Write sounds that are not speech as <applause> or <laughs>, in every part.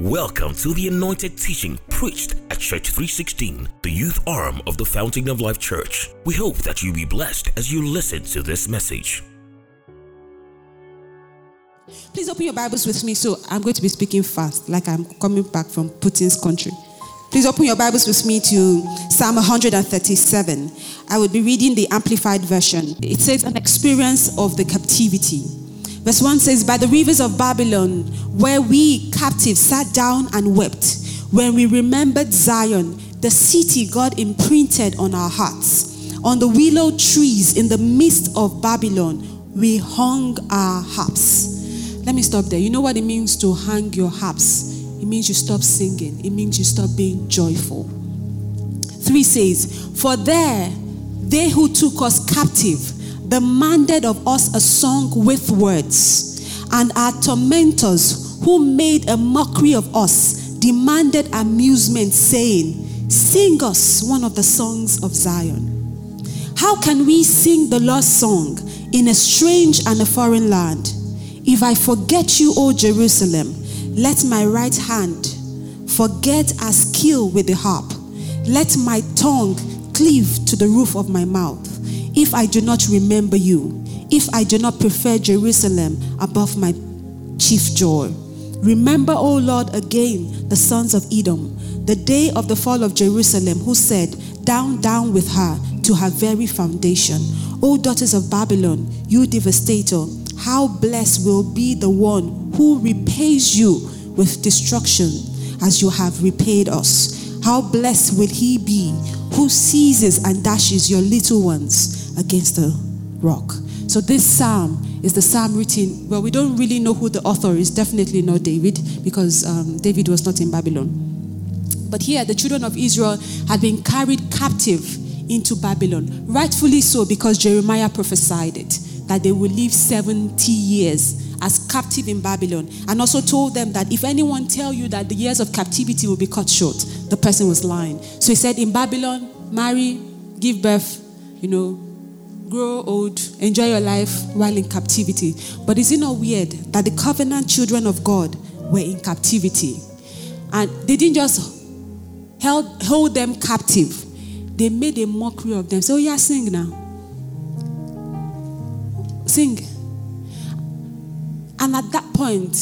Welcome to the anointed teaching preached at Church 316, the youth arm of the Fountain of Life Church. We hope that you be blessed as you listen to this message. Please open your Bibles with me. So I'm going to be speaking fast, like I'm coming back from Putin's country. Please open your Bibles with me to Psalm 137. I will be reading the Amplified Version. It says, An experience of the captivity. Verse 1 says, By the rivers of Babylon, where we captives sat down and wept, when we remembered Zion, the city God imprinted on our hearts. On the willow trees in the midst of Babylon, we hung our harps. Let me stop there. You know what it means to hang your harps? It means you stop singing, it means you stop being joyful. 3 says, For there, they who took us captive, demanded of us a song with words, and our tormentors, who made a mockery of us, demanded amusement, saying, Sing us one of the songs of Zion. How can we sing the lost song in a strange and a foreign land? If I forget you, O Jerusalem, let my right hand forget our skill with the harp. Let my tongue cleave to the roof of my mouth if I do not remember you, if I do not prefer Jerusalem above my chief joy. Remember, O Lord, again the sons of Edom, the day of the fall of Jerusalem, who said, Down, down with her to her very foundation. O daughters of Babylon, you devastator, how blessed will be the one who repays you with destruction as you have repaid us. How blessed will he be who seizes and dashes your little ones against the rock. So, this psalm is the psalm written. Well, we don't really know who the author is, definitely not David, because um, David was not in Babylon. But here, the children of Israel had been carried captive into Babylon, rightfully so, because Jeremiah prophesied it that they will live 70 years as captive in Babylon, and also told them that if anyone tell you that the years of captivity will be cut short, the person was lying. So he said, in Babylon, marry, give birth, you know, grow old, enjoy your life while in captivity. But is it not weird that the covenant children of God were in captivity? And they didn't just held, hold them captive, they made a mockery of them. So, yeah, sing now. Sing. And at that point,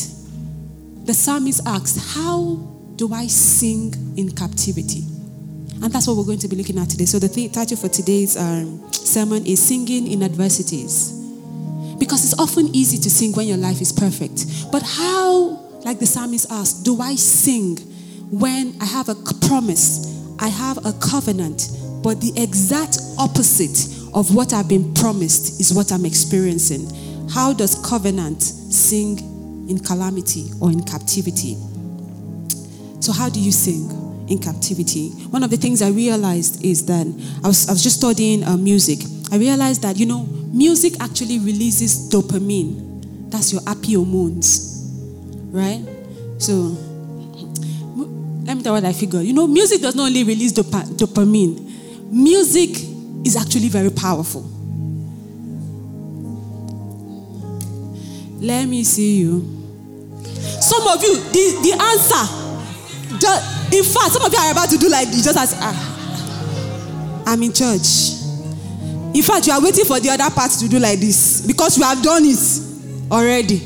the psalmist asks, How do I sing in captivity? And that's what we're going to be looking at today. So, the th- title for today's um, sermon is Singing in Adversities. Because it's often easy to sing when your life is perfect. But how, like the psalmist asked, do I sing when I have a promise, I have a covenant, but the exact opposite of what I've been promised is what I'm experiencing? How does covenant sing in calamity or in captivity? So, how do you sing in captivity? One of the things I realized is that I was, I was just studying uh, music. I realized that, you know, music actually releases dopamine. That's your happy hormones, right? So, let me tell you what I figure. You know, music does not only release dopa- dopamine, music is actually very powerful. Let me see you. Some of you, the, the answer, just, in fact, some of you are about to do like this, just as ah, I'm in church. In fact, you are waiting for the other part to do like this because you have done it already.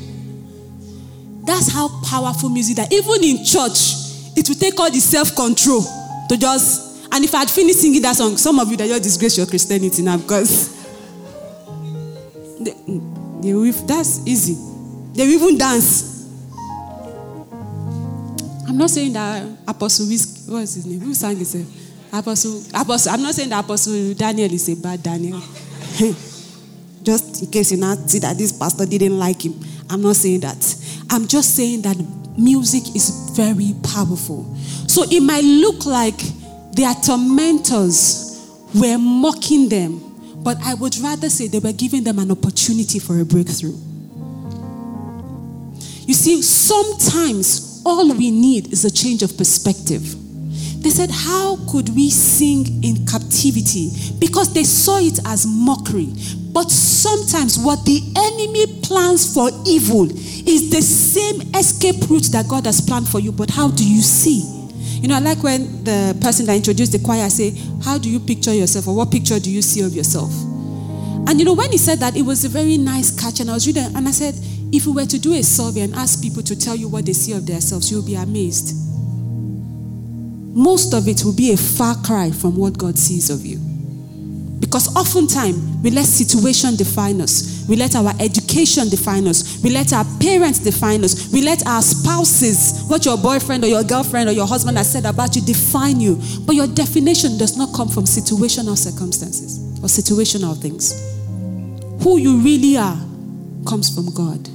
That's how powerful music that even in church, it will take all the self-control to just and if I had finished singing that song, some of you that just disgrace your Christianity now because <laughs> they, they will, that's easy. They will even dance. I'm not saying that Apostle what is his name? Who sang it? Apostle, Apostle. I'm not saying that Apostle Daniel is a bad Daniel. <laughs> just in case you not see that this pastor didn't like him. I'm not saying that. I'm just saying that music is very powerful. So it might look like their tormentors were mocking them, but I would rather say they were giving them an opportunity for a breakthrough. You see, sometimes all we need is a change of perspective. They said, How could we sing in captivity? Because they saw it as mockery. But sometimes what the enemy plans for evil, is the same escape route that God has planned for you, but how do you see? You know, I like when the person that introduced the choir say, How do you picture yourself, or what picture do you see of yourself? And you know, when he said that, it was a very nice catch. And I was reading, and I said, If we were to do a survey and ask people to tell you what they see of themselves, you'll be amazed. Most of it will be a far cry from what God sees of you. Because oftentimes we let situation define us. We let our education define us. We let our parents define us. We let our spouses, what your boyfriend or your girlfriend or your husband has said about you, define you. But your definition does not come from situational circumstances or situational things. Who you really are comes from God.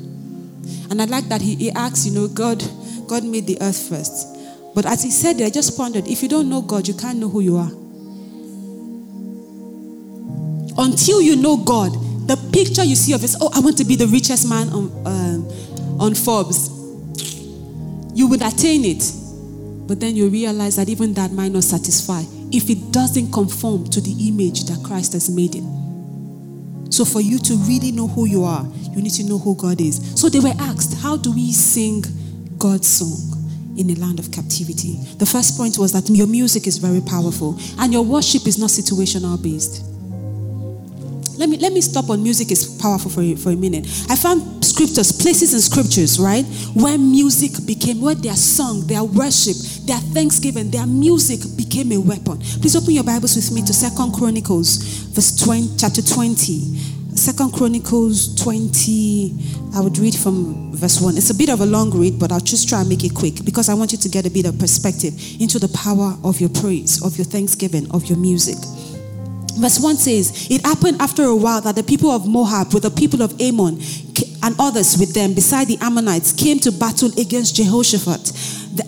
And I like that he, he asks, you know, God, God made the earth first. But as he said I just pondered if you don't know God, you can't know who you are. Until you know God, the picture you see of is, oh, I want to be the richest man on, uh, on Forbes. You would attain it. But then you realize that even that might not satisfy if it doesn't conform to the image that Christ has made it. So, for you to really know who you are, you need to know who God is. So, they were asked, How do we sing God's song in a land of captivity? The first point was that your music is very powerful and your worship is not situational based. Let me, let me stop on music is powerful for, for a minute. I found scriptures, places in scriptures, right, where music became, where their song, their worship, their thanksgiving, their music became a weapon. Please open your Bibles with me to Second Chronicles, verse 20, chapter 20. Second Chronicles 20, I would read from verse 1. It's a bit of a long read, but I'll just try and make it quick because I want you to get a bit of perspective into the power of your praise, of your thanksgiving, of your music. Verse 1 says, It happened after a while that the people of Moab with the people of Ammon and others with them, beside the Ammonites, came to battle against Jehoshaphat.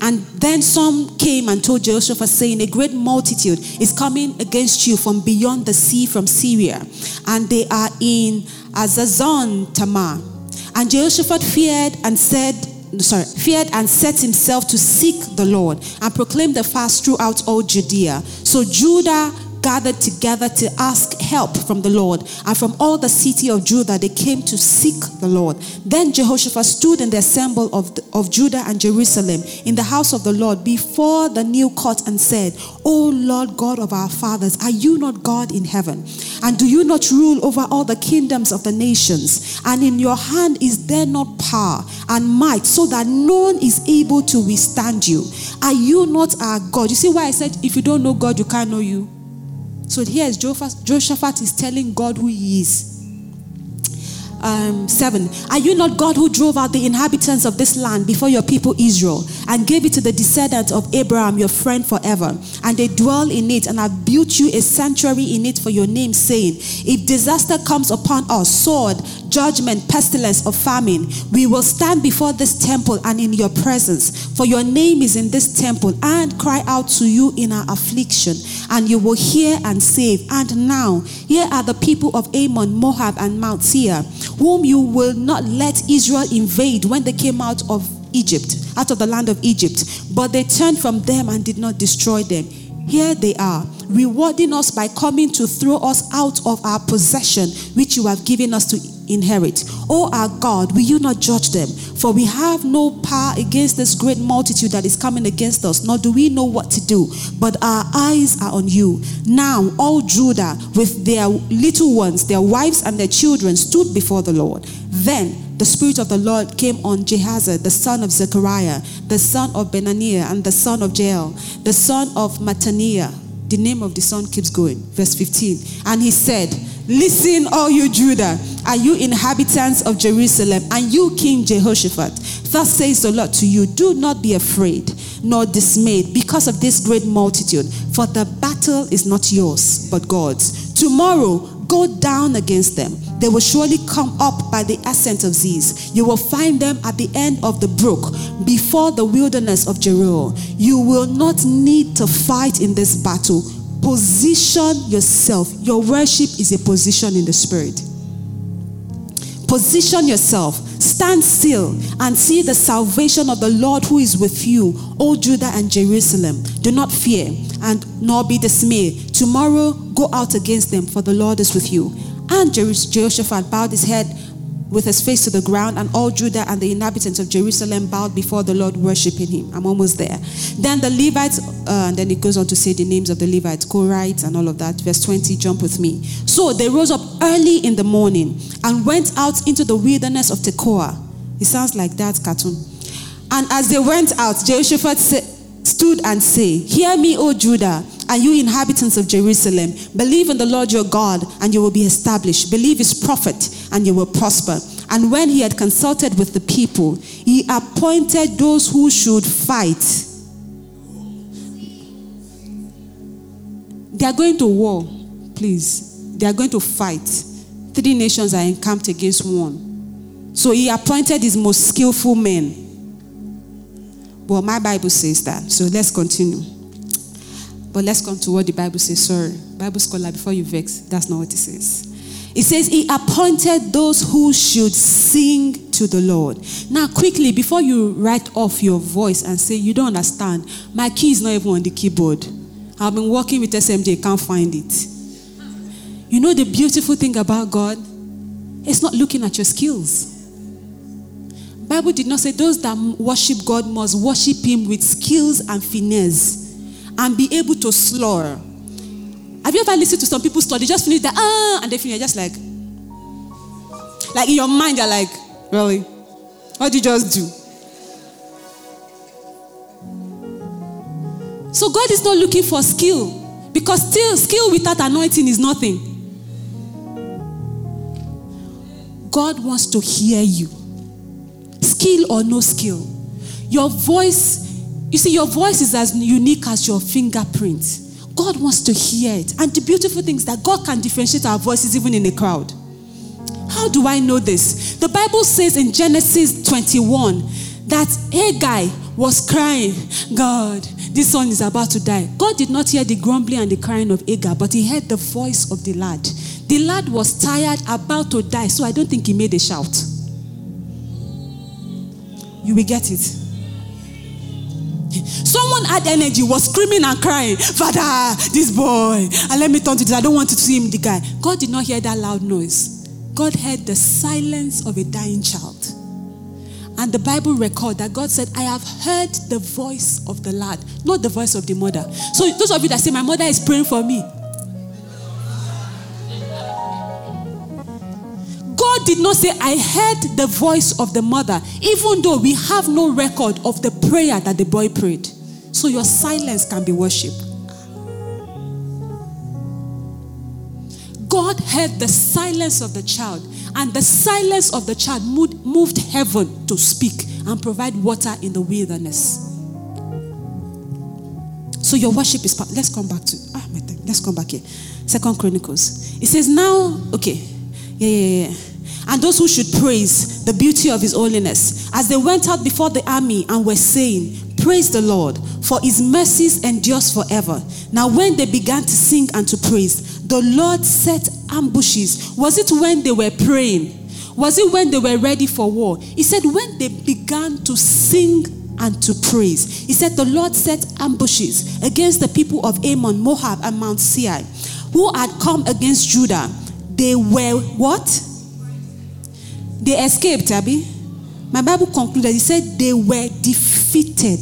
And then some came and told Jehoshaphat, saying, A great multitude is coming against you from beyond the sea from Syria, and they are in Hazazon Tamar. And Jehoshaphat feared and said, sorry, feared and set himself to seek the Lord and proclaim the fast throughout all Judea. So Judah gathered together to ask help from the Lord. And from all the city of Judah, they came to seek the Lord. Then Jehoshaphat stood in the assembly of, the, of Judah and Jerusalem in the house of the Lord before the new court and said, O Lord God of our fathers, are you not God in heaven? And do you not rule over all the kingdoms of the nations? And in your hand is there not power and might so that none is able to withstand you? Are you not our God? You see why I said if you don't know God, you can't know you? So here is Jehoshaphat is telling God who he is. Um, 7. Are you not God who drove out the inhabitants of this land before your people Israel and gave it to the descendants of Abraham, your friend forever? And they dwell in it and have built you a sanctuary in it for your name, saying, If disaster comes upon us, sword, judgment, pestilence, or famine, we will stand before this temple and in your presence, for your name is in this temple, and cry out to you in our affliction, and you will hear and save. And now, here are the people of Ammon, Moab, and Mount Seir, whom you will not let Israel invade when they came out of Egypt, out of the land of Egypt. But they turned from them and did not destroy them. Here they are, rewarding us by coming to throw us out of our possession, which you have given us to inherit. O our God, will you not judge them? For we have no power against this great multitude that is coming against us, nor do we know what to do. But our eyes are on you. Now, all Judah, with their little ones, their wives, and their children, stood before the Lord. Then the Spirit of the Lord came on Jahaziel, the son of Zechariah, the son of Benaniah, and the son of Jael, the son of Mattaniah. The name of the son keeps going. Verse 15. And he said, Listen, all you Judah, and you inhabitants of Jerusalem, and you, King Jehoshaphat. Thus says the Lord to you Do not be afraid nor dismayed because of this great multitude, for the battle is not yours, but God's. Tomorrow, go down against them. They will surely come up by the ascent of Ziz. You will find them at the end of the brook, before the wilderness of Jeruel. You will not need to fight in this battle Position yourself. Your worship is a position in the spirit. Position yourself. Stand still and see the salvation of the Lord who is with you, O Judah and Jerusalem. Do not fear and nor be dismayed. Tomorrow go out against them, for the Lord is with you. And Jehoshaphat bowed his head with his face to the ground, and all Judah and the inhabitants of Jerusalem bowed before the Lord, worshiping him. I'm almost there. Then the Levites, uh, and then it goes on to say the names of the Levites, Korhites, and all of that. Verse 20, jump with me. So they rose up early in the morning and went out into the wilderness of Tekoa. It sounds like that cartoon. And as they went out, Jehoshaphat stood and said, Hear me, O Judah and you inhabitants of Jerusalem, believe in the Lord your God, and you will be established. Believe his prophet, and you will prosper. And when he had consulted with the people, he appointed those who should fight. They are going to war, please. They are going to fight. Three nations are encamped against one. So he appointed his most skillful men. Well, my Bible says that. So let's continue. But let's come to what the Bible says. Sorry, Bible scholar, before you vex, that's not what it says. It says, He appointed those who should sing to the Lord. Now, quickly, before you write off your voice and say, You don't understand, my key is not even on the keyboard. I've been working with SMJ, can't find it. You know the beautiful thing about God? It's not looking at your skills. Bible did not say those that worship God must worship him with skills and finesse and be able to slur. Have you ever listened to some people study, just finish that, ah, and they finish just like, like in your mind, you're like, really? What did you just do? So God is not looking for skill because still skill without anointing is nothing. God wants to hear you. Skill or no skill. Your voice you see, your voice is as unique as your fingerprint. God wants to hear it. And the beautiful thing is that God can differentiate our voices even in a crowd. How do I know this? The Bible says in Genesis 21 that Hagar was crying, God, this son is about to die. God did not hear the grumbling and the crying of Hagar, but he heard the voice of the lad. The lad was tired, about to die, so I don't think he made a shout. You will get it. Someone had energy, was screaming and crying, Father, this boy, and let me turn to this. I don't want to see him, the guy. God did not hear that loud noise. God heard the silence of a dying child. And the Bible record that God said, I have heard the voice of the lad, not the voice of the mother. So those of you that say, My mother is praying for me. God did not say, I heard the voice of the mother, even though we have no record of the prayer that the boy prayed. So your silence can be worship. God heard the silence of the child, and the silence of the child moved, heaven to speak and provide water in the wilderness. So your worship is. part. Let's come back to. Ah, my time. Let's come back here. Second Chronicles. It says now. Okay. Yeah, yeah, yeah and those who should praise the beauty of his holiness, as they went out before the army and were saying, Praise the Lord, for his mercies endures forever. Now, when they began to sing and to praise, the Lord set ambushes. Was it when they were praying? Was it when they were ready for war? He said, When they began to sing and to praise. He said, The Lord set ambushes against the people of Ammon, Moab, and Mount Seir, who had come against Judah. They were what? They escaped, Abby. My Bible concluded, it said they were defeated.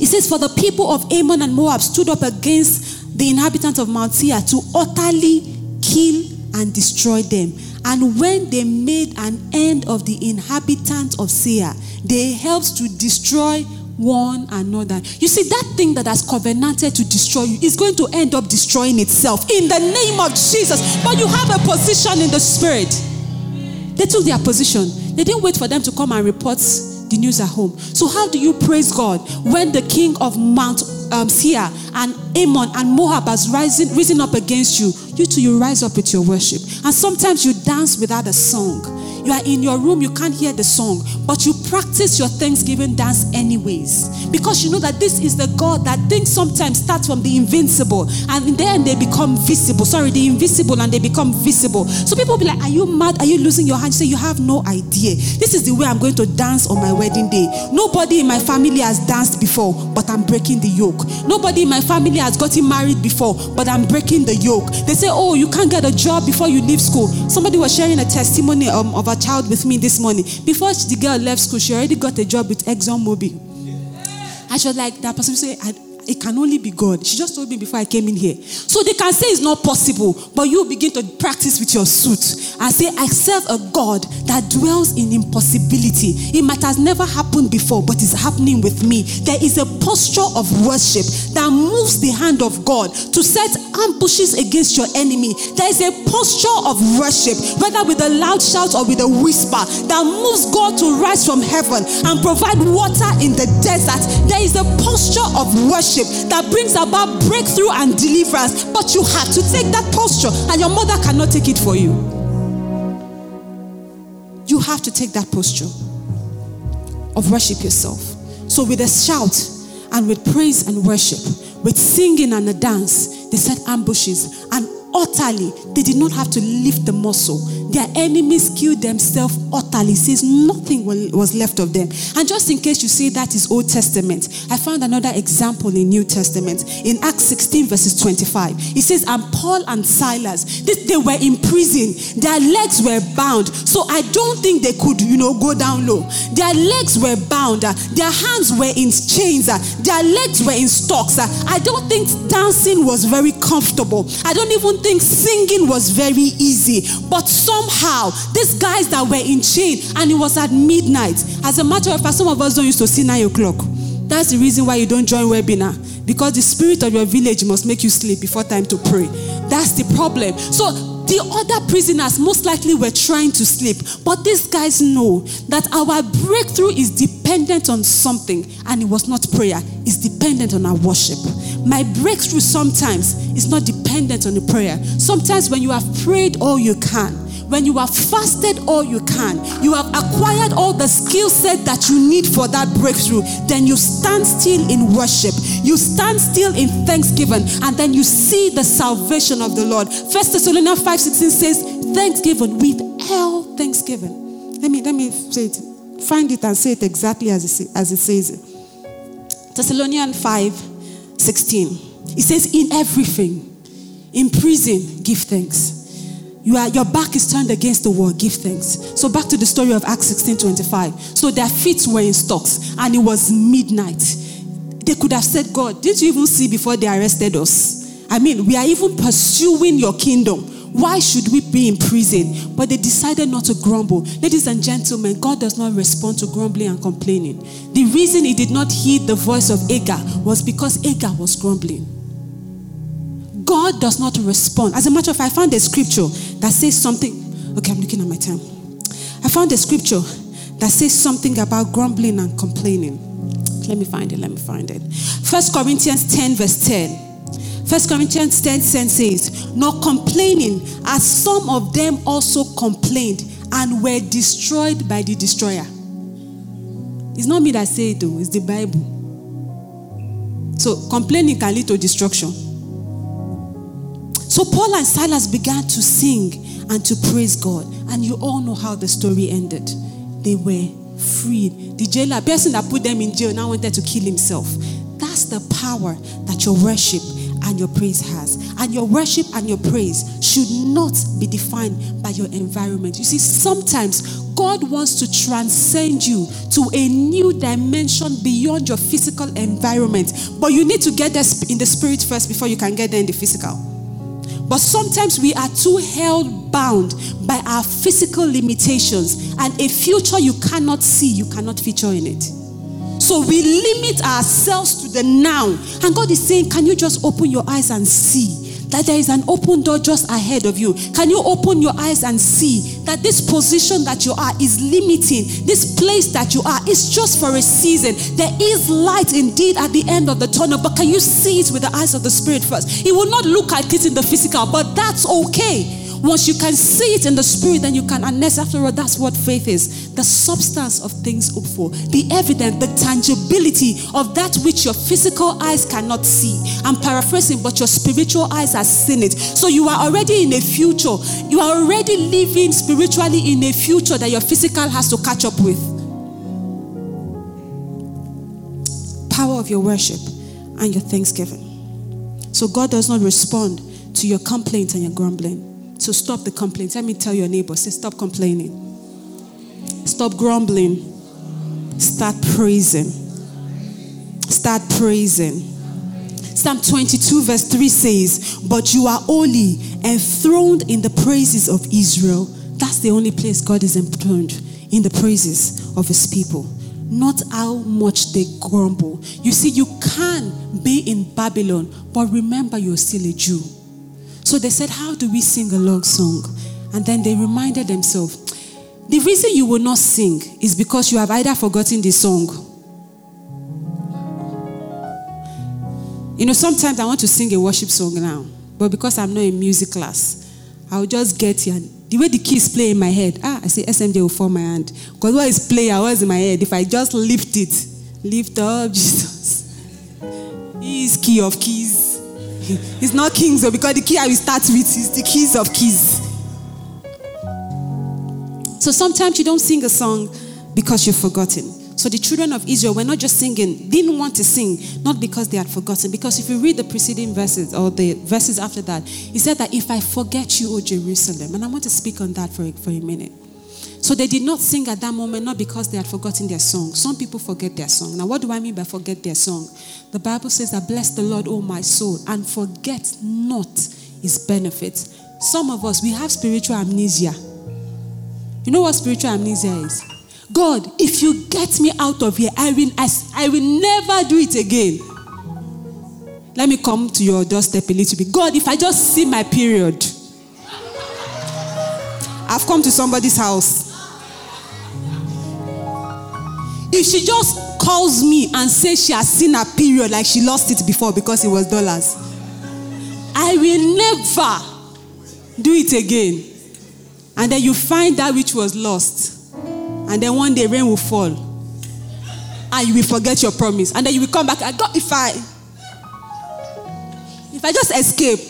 It says, For the people of Ammon and Moab stood up against the inhabitants of Mount Seir to utterly kill and destroy them. And when they made an end of the inhabitants of Seir, they helped to destroy one another. You see, that thing that has covenanted to destroy you is going to end up destroying itself in the name of Jesus. But you have a position in the spirit. They took their position. They didn't wait for them to come and report the news at home. So, how do you praise God when the king of Mount um, Seir and Ammon and Moab has risen, risen up against you? You too, you rise up with your worship. And sometimes you dance without a song. You are in your room, you can't hear the song, but you practice your Thanksgiving dance anyways. Because you know that this is the God that things sometimes start from the invincible and then they become visible. Sorry, the invisible and they become visible. So people be like, Are you mad? Are you losing your hand? You say, You have no idea. This is the way I'm going to dance on my wedding day. Nobody in my family has danced before, but I'm breaking the yoke. Nobody in my family has gotten married before, but I'm breaking the yoke. They say, Oh, you can't get a job before you leave school. Somebody was sharing a testimony um, of child with me this morning. Before the girl left school, she already got a job with Exxon Mobil. And she was like, that person say, it can only be God. She just told me before I came in here. So they can say it's not possible, but you begin to practice with your suit and say, I serve a God that dwells in impossibility. It might have never happened before, but it's happening with me. There is a posture of worship that moves the hand of God to set ambushes against your enemy. There is a posture of worship, whether with a loud shout or with a whisper, that moves God to rise from heaven and provide water in the desert. There is a posture of worship that brings about breakthrough and deliverance. But you have to take that posture, and your mother cannot take it for you. You have to take that posture of worship yourself. So, with a shout and with praise and worship, with singing and a dance, they set ambushes and utterly. They did not have to lift the muscle. Their enemies killed themselves utterly. Says nothing was left of them. And just in case you say that is Old Testament, I found another example in New Testament. In Acts 16, verses 25, it says, And Paul and Silas, they were in prison. Their legs were bound. So I don't think they could, you know, go down low. Their legs were bound. Their hands were in chains. Their legs were in stocks. I don't think dancing was very comfortable. I don't even think singing was very easy, but somehow these guys that were in chain and it was at midnight. As a matter of fact, some of us don't used to see nine o'clock. That's the reason why you don't join webinar because the spirit of your village must make you sleep before time to pray. That's the problem. So the other prisoners most likely were trying to sleep, but these guys know that our breakthrough is dependent on something, and it was not prayer, it's dependent on our worship. My breakthrough sometimes is not dependent on the prayer. Sometimes when you have prayed all you can, when you have fasted all you can, you have acquired all the skill set that you need for that breakthrough, then you stand still in worship. You stand still in thanksgiving, and then you see the salvation of the Lord. First Thessalonians 5:16 says, Thanksgiving with all thanksgiving. Let me let me say it. Find it and say it exactly as it, as it says. Thessalonians 5 16. It says, In everything, in prison, give thanks you are, your back is turned against the wall. Give thanks. So back to the story of Acts 16 25. So their feet were in stocks and it was midnight. They could have said, God, didn't you even see before they arrested us? I mean, we are even pursuing your kingdom. Why should we be in prison? But they decided not to grumble. Ladies and gentlemen, God does not respond to grumbling and complaining. The reason he did not heed the voice of Agar was because Agar was grumbling. God does not respond. As a matter of fact, I found a scripture that says something. Okay, I'm looking at my time. I found a scripture that says something about grumbling and complaining. Let me find it. Let me find it. First Corinthians 10, verse 10. First Corinthians 10, 10 says, Not complaining, as some of them also complained and were destroyed by the destroyer. It's not me that say it, though, it's the Bible. So complaining can lead to destruction. So Paul and Silas began to sing and to praise God. And you all know how the story ended. They were freed. The jailer, person that put them in jail, now wanted to kill himself. That's the power that your worship and your praise has. And your worship and your praise should not be defined by your environment. You see, sometimes God wants to transcend you to a new dimension beyond your physical environment. But you need to get there in the spirit first before you can get there in the physical. But sometimes we are too held bound by our physical limitations and a future you cannot see, you cannot feature in it. So we limit ourselves to the now. And God is saying, Can you just open your eyes and see? That there is an open door just ahead of you. Can you open your eyes and see that this position that you are is limiting? This place that you are is just for a season. There is light indeed at the end of the tunnel, but can you see it with the eyes of the Spirit first? It will not look like it in the physical, but that's okay. Once you can see it in the spirit, then you can, and after all, that's what faith is the substance of things hoped for, the evidence, the tangibility of that which your physical eyes cannot see. I'm paraphrasing, but your spiritual eyes have seen it. So you are already in a future. You are already living spiritually in a future that your physical has to catch up with. Power of your worship and your thanksgiving. So God does not respond to your complaints and your grumbling. So stop the complaints. Let me tell your neighbor, say, stop complaining. Stop grumbling. Start praising. Start praising. Psalm 22, verse 3 says, But you are holy, enthroned in the praises of Israel. That's the only place God is enthroned in the praises of his people. Not how much they grumble. You see, you can be in Babylon, but remember you're still a Jew. So they said, How do we sing a love song? And then they reminded themselves, The reason you will not sing is because you have either forgotten the song. You know, sometimes I want to sing a worship song now, but because I'm not in music class, I'll just get here. The way the keys play in my head, ah, I say SMJ will fall my hand. Because what is playing, I was in my head. If I just lift it, lift up <laughs> Jesus. He is key of keys. It's not kings, though, because the key I will start with is the keys of keys. So sometimes you don't sing a song because you've forgotten. So the children of Israel were not just singing, didn't want to sing, not because they had forgotten. Because if you read the preceding verses or the verses after that, he said that if I forget you, O Jerusalem, and I want to speak on that for for a minute. So they did not sing at that moment, not because they had forgotten their song. Some people forget their song. Now, what do I mean by forget their song? The Bible says that bless the Lord, O my soul, and forget not his benefits. Some of us, we have spiritual amnesia. You know what spiritual amnesia is? God, if you get me out of here, I will, I, I will never do it again. Let me come to your doorstep a little bit. God, if I just see my period, I've come to somebody's house. If she just calls me and says she has seen a period like she lost it before because it was dollars, I will never do it again. And then you find that which was lost. And then one day rain will fall. And you will forget your promise. And then you will come back. I got if I if I just escape.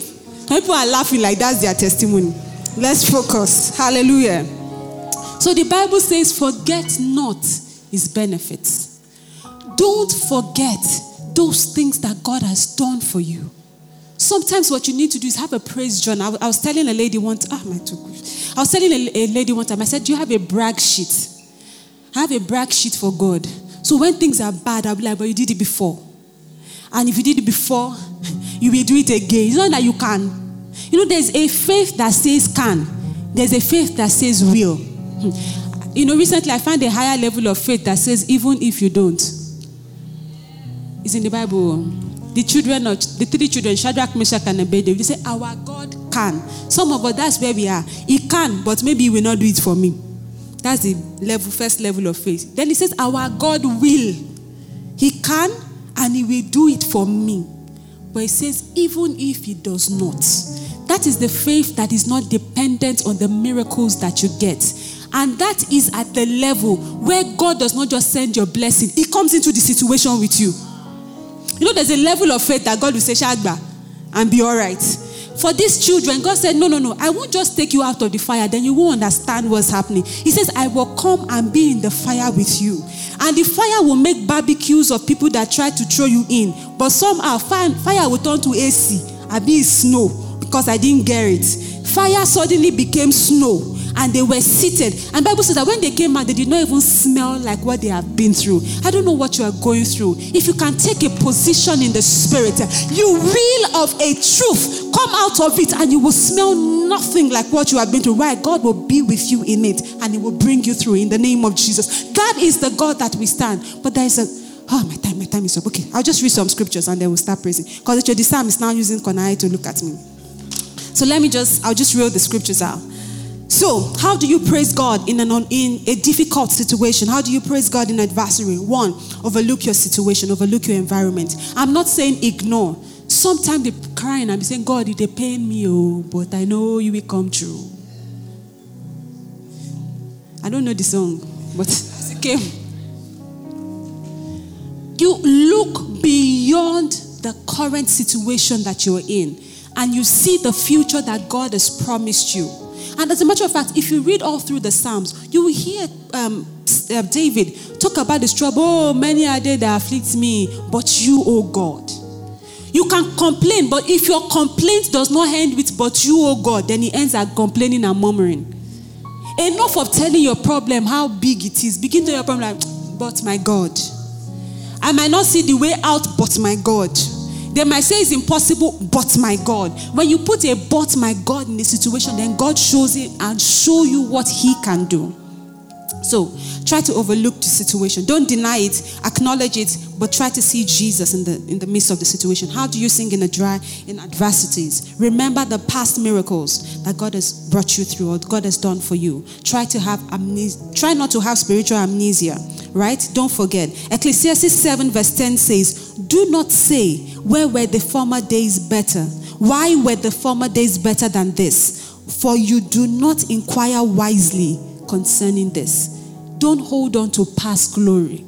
People are laughing like that's their testimony. Let's focus. Hallelujah. So the Bible says, forget not his benefits. Don't forget those things that God has done for you. Sometimes what you need to do is have a praise journal. I, was telling a lady once, ah, my too I was telling a, a lady one time, I said, Do you have a brag sheet? I have a brag sheet for God. So when things are bad, I'll be like, But you did it before. And if you did it before, you will do it again. It's not that you can. You know, there's a faith that says can, there's a faith that says will. You know, recently I found a higher level of faith that says, even if you don't. It's in the Bible. The children of the three children, Shadrach, Meshach, and Abednego, they say, Our God can. Some of us, that's where we are. He can, but maybe he will not do it for me. That's the level, first level of faith. Then he says, Our God will. He can and he will do it for me. But he says, even if he does not, that is the faith that is not dependent on the miracles that you get. And that is at the level where God does not just send your blessing, He comes into the situation with you. You know, there's a level of faith that God will say, Shagba, and be all right. For these children, God said, No, no, no, I won't just take you out of the fire, then you won't understand what's happening. He says, I will come and be in the fire with you. And the fire will make barbecues of people that try to throw you in. But somehow, fire will turn to AC. I be snow because I didn't get it. Fire suddenly became snow and they were seated. And Bible says that when they came out, they did not even smell like what they have been through. I don't know what you are going through. If you can take a position in the spirit, you will of a truth come out of it and you will smell nothing like what you have been through. Why? God will be with you in it and He will bring you through in the name of Jesus. That is the God that we stand. But there is a Oh, my time, my time is up. Okay, I'll just read some scriptures and then we'll start praising. Because the psalm is now using Konai to look at me. So let me just, I'll just read the scriptures out. So, how do you praise God in, an, in a difficult situation? How do you praise God in adversary? One, overlook your situation, overlook your environment. I'm not saying ignore. Sometimes they crying and be saying, God, they pain me, oh, but I know you will come true. I don't know the song, but <laughs> it came. You look beyond the current situation that you're in and you see the future that God has promised you. And as a matter of fact, if you read all through the Psalms, you will hear um, uh, David talk about this trouble. Oh, many are they that afflict me, but you, oh God. You can complain, but if your complaint does not end with but you, oh God, then it ends at complaining and murmuring. Enough of telling your problem how big it is. Begin to your problem like, but my God. I might not see the way out, but my God. They might say it's impossible, but my God. When you put a but my God in a situation, then God shows it and show you what He can do. So try to overlook the situation. Don't deny it, acknowledge it, but try to see Jesus in the in the midst of the situation. How do you sing in a dry in adversities? Remember the past miracles that God has brought you through or God has done for you. Try to have amnesia, try not to have spiritual amnesia, right? Don't forget. Ecclesiastes 7, verse 10 says, Do not say, Where were the former days better? Why were the former days better than this? For you do not inquire wisely concerning this. Don't hold on to past glory.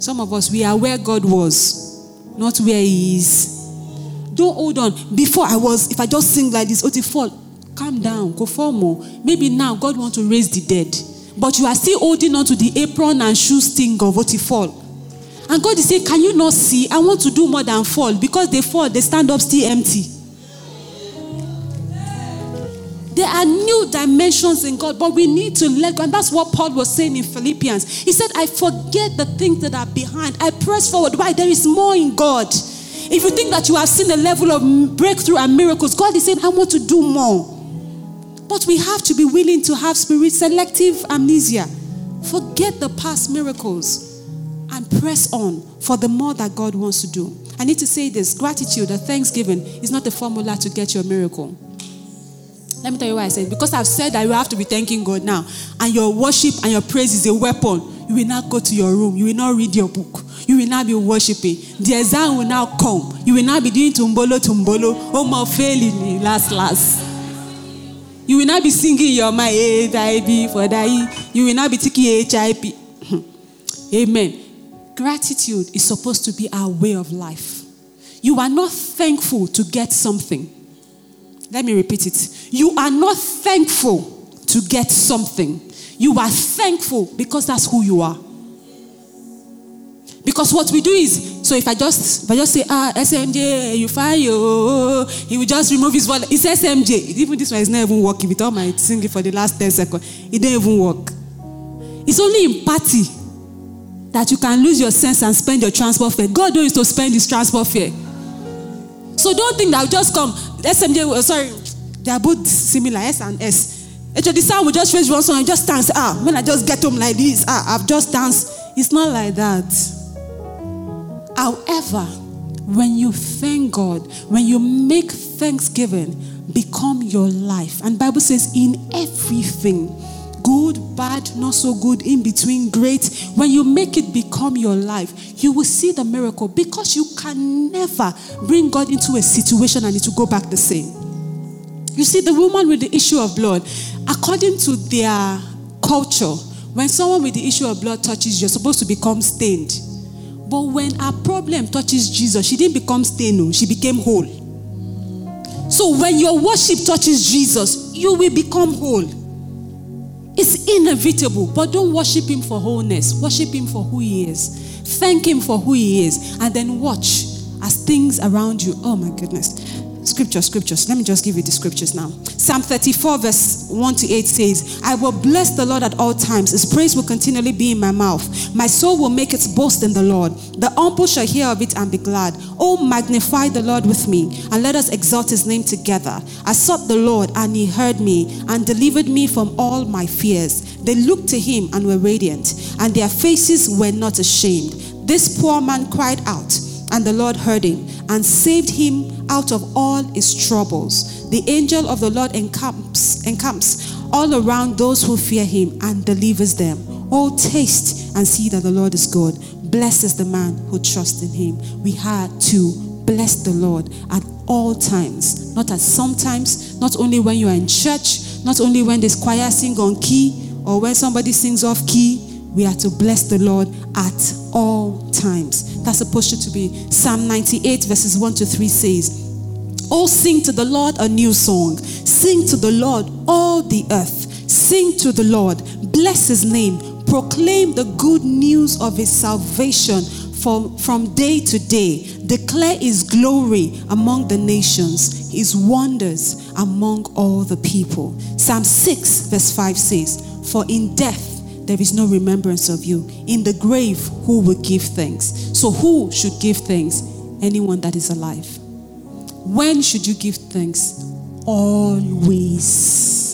Some of us, we are where God was, not where He is. Don't hold on. Before I was, if I just sing like this, oh, fall, calm down, go for more. Maybe now God wants to raise the dead. But you are still holding on to the apron and shoe sting of what fall. And God is saying, Can you not see? I want to do more than fall. Because they fall, they stand up still empty. There are new dimensions in God, but we need to let go. And that's what Paul was saying in Philippians. He said, I forget the things that are behind. I press forward. Why? There is more in God. If you think that you have seen a level of breakthrough and miracles, God is saying, I want to do more. But we have to be willing to have spirit selective amnesia. Forget the past miracles and press on for the more that God wants to do. I need to say this gratitude or thanksgiving is not the formula to get your miracle. Let me tell you why I said because I've said that you have to be thanking God now, and your worship and your praise is a weapon. You will not go to your room. You will not read your book. You will not be worshiping. The exam will now come. You will not be doing tumbolo tumbolo. Oh my failing last last. You will not be singing your my HIP for that. You will not be taking HIP. <laughs> Amen. Gratitude is supposed to be our way of life. You are not thankful to get something. Let me repeat it. You are not thankful to get something. You are thankful because that's who you are. Because what we do is, so if I just if I just say ah SMJ, you fire you, he will just remove his wallet. It's SMJ. Even this one is not even working. With all my singing for the last 10 seconds, it didn't even work. It's only in party that you can lose your sense and spend your transport fare. God knows to spend his transport fare. So don't think that I'll just come. SMJ, uh, sorry, they are both similar, S and S. Actually, the sound will just raise one song and just dance. Ah, when I just get home like this, ah, I've just danced. It's not like that. However, when you thank God, when you make thanksgiving become your life, and Bible says in everything, good, bad, not so good, in between, great. When you make it become your life, you will see the miracle because you can never bring God into a situation and it will go back the same. You see, the woman with the issue of blood, according to their culture, when someone with the issue of blood touches you, you're supposed to become stained. But when a problem touches Jesus, she didn't become stained, oh, she became whole. So when your worship touches Jesus, you will become whole. It's inevitable, but don't worship Him for wholeness. Worship Him for who He is. Thank Him for who He is. And then watch as things around you. Oh my goodness. Scripture, scriptures. Let me just give you the scriptures now. Psalm 34, verse 1 to 8 says, I will bless the Lord at all times. His praise will continually be in my mouth. My soul will make its boast in the Lord. The humble shall hear of it and be glad. Oh, magnify the Lord with me, and let us exalt his name together. I sought the Lord, and he heard me and delivered me from all my fears. They looked to him and were radiant, and their faces were not ashamed. This poor man cried out, and the Lord heard him and saved him out of all his troubles. The angel of the Lord encamps, encamps all around those who fear him and delivers them. Oh, taste and see that the Lord is good. Blessed is the man who trusts in him. We had to bless the Lord at all times, not at sometimes, not only when you are in church, not only when this choir sing on key or when somebody sings off key. We are to bless the Lord at all times. That's supposed to be Psalm 98, verses 1 to 3 says, Oh, sing to the Lord a new song. Sing to the Lord, all the earth. Sing to the Lord. Bless his name. Proclaim the good news of his salvation from, from day to day. Declare his glory among the nations, his wonders among all the people. Psalm 6, verse 5 says, For in death there is no remembrance of you. In the grave, who will give thanks? So, who should give thanks? Anyone that is alive. When should you give thanks? Always.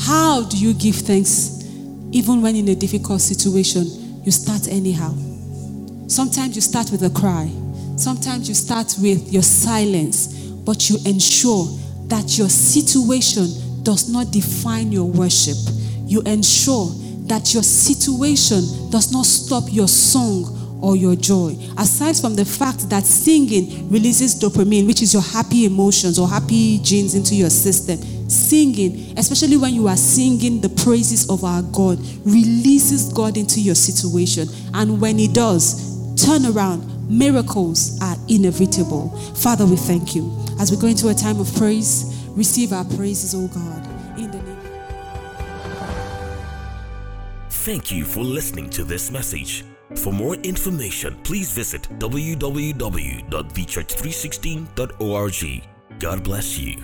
How do you give thanks? Even when in a difficult situation, you start anyhow. Sometimes you start with a cry. Sometimes you start with your silence, but you ensure that your situation does not define your worship. You ensure that your situation does not stop your song or your joy. Aside from the fact that singing releases dopamine, which is your happy emotions or happy genes into your system, singing, especially when you are singing the praises of our God, releases God into your situation. And when He does, turn around. Miracles are inevitable. Father, we thank you. As we go into a time of praise, receive our praises, O God. Thank you for listening to this message. For more information, please visit www.thechurch316.org. God bless you.